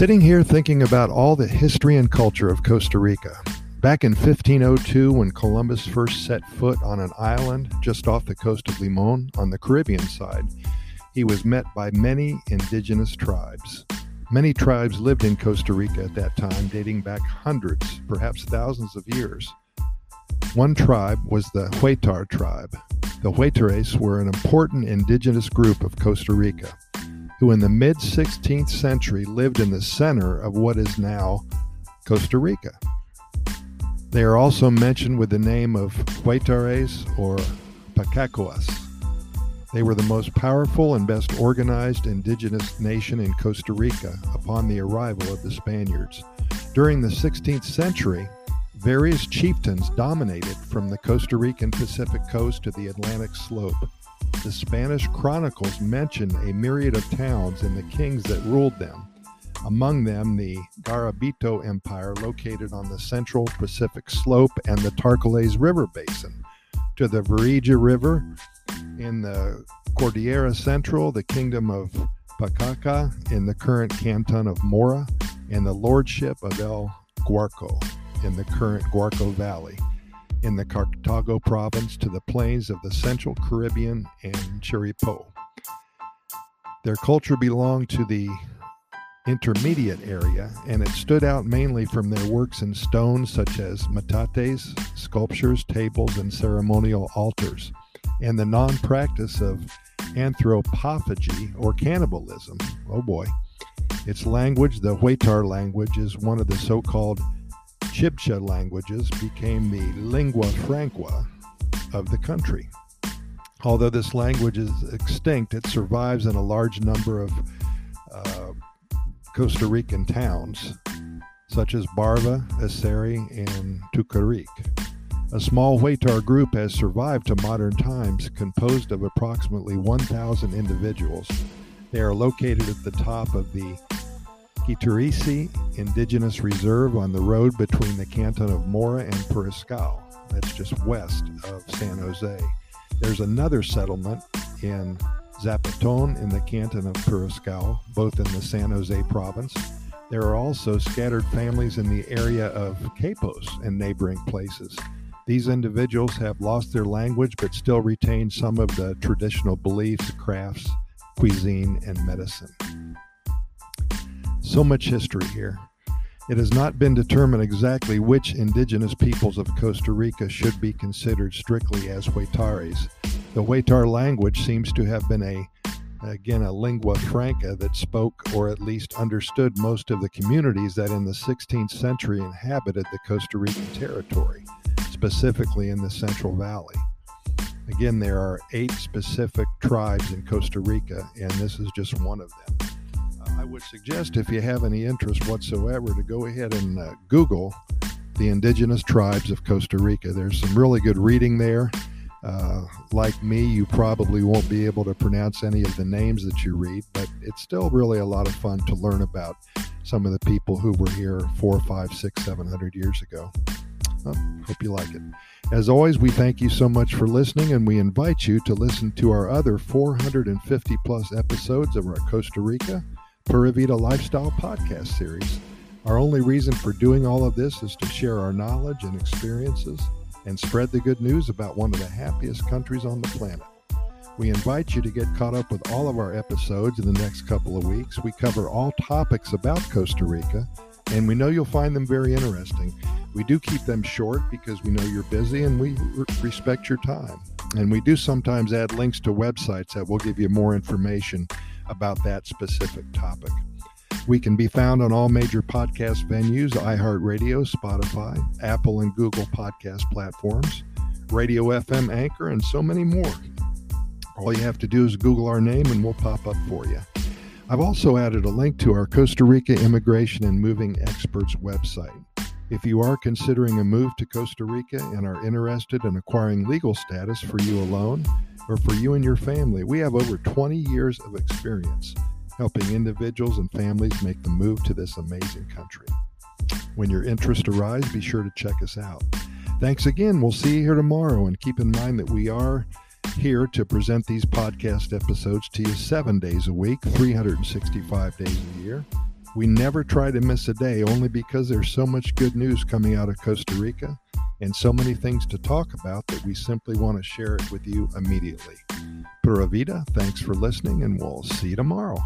Sitting here thinking about all the history and culture of Costa Rica. Back in 1502, when Columbus first set foot on an island just off the coast of Limon on the Caribbean side, he was met by many indigenous tribes. Many tribes lived in Costa Rica at that time, dating back hundreds, perhaps thousands of years. One tribe was the Huetar tribe. The Huetares were an important indigenous group of Costa Rica who in the mid 16th century lived in the center of what is now Costa Rica. They are also mentioned with the name of Huetares or Pacacuas. They were the most powerful and best organized indigenous nation in Costa Rica upon the arrival of the Spaniards. During the 16th century, various chieftains dominated from the Costa Rican Pacific coast to the Atlantic slope the Spanish chronicles mention a myriad of towns and the kings that ruled them, among them the Garabito Empire located on the central Pacific slope and the Tarcoles River basin, to the Virilla River in the Cordillera Central, the kingdom of Pacaca in the current canton of Mora, and the lordship of El Guarco in the current Guarco Valley in the Cartago province to the plains of the Central Caribbean and Chirripó. Their culture belonged to the intermediate area, and it stood out mainly from their works in stone, such as metates, sculptures, tables, and ceremonial altars, and the non practice of anthropophagy or cannibalism. Oh boy. Its language, the Huetar language, is one of the so called Chibcha languages became the lingua franca of the country. Although this language is extinct, it survives in a large number of uh, Costa Rican towns, such as Barva, Aserrí, and Tucurrique. A small Huetar group has survived to modern times, composed of approximately 1,000 individuals. They are located at the top of the Quitirrisí Indigenous Reserve on the road between the canton of Mora and Puriscal. That's just west of San Jose. There's another settlement in Zapaton in the canton of Puriscal, both in the San Jose province. There are also scattered families in the area of Capos and neighboring places. These individuals have lost their language but still retain some of the traditional beliefs, crafts, cuisine, and medicine. So much history here. It has not been determined exactly which indigenous peoples of Costa Rica should be considered strictly as Huetares. The Huetar language seems to have been a again a lingua franca that spoke or at least understood most of the communities that in the 16th century inhabited the Costa Rican territory, specifically in the Central Valley. Again, there are eight specific tribes in Costa Rica, and this is just one of them. I would suggest, if you have any interest whatsoever, to go ahead and uh, Google the indigenous tribes of Costa Rica. There's some really good reading there. Uh, like me, you probably won't be able to pronounce any of the names that you read, but it's still really a lot of fun to learn about some of the people who were here four, five, six, seven hundred years ago. Hope you like it. As always, we thank you so much for listening, and we invite you to listen to our other 450 plus episodes of our Costa Rica Pura Vida Lifestyle podcast series. Our only reason for doing all of this is to share our knowledge and experiences and spread the good news about one of the happiest countries on the planet. We invite you to get caught up with all of our episodes in the next couple of weeks. We cover all topics about Costa Rica, and we know you'll find them very interesting. We do keep them short because we know you're busy and we re- respect your time. And we do sometimes add links to websites that will give you more information about that specific topic. We can be found on all major podcast venues iHeartRadio, Spotify, Apple and Google podcast platforms, Radio FM Anchor, and so many more. All you have to do is Google our name and we'll pop up for you. I've also added a link to our Costa Rica Immigration and Moving Experts website. If you are considering a move to Costa Rica and are interested in acquiring legal status for you alone, or for you and your family. We have over 20 years of experience helping individuals and families make the move to this amazing country. When your interest arise, be sure to check us out. Thanks again. We'll see you here tomorrow. And keep in mind that we are here to present these podcast episodes to you seven days a week, 365 days a year. We never try to miss a day only because there's so much good news coming out of Costa Rica and so many things to talk about that we simply want to share it with you immediately. Pura Vida, thanks for listening, and we'll see you tomorrow.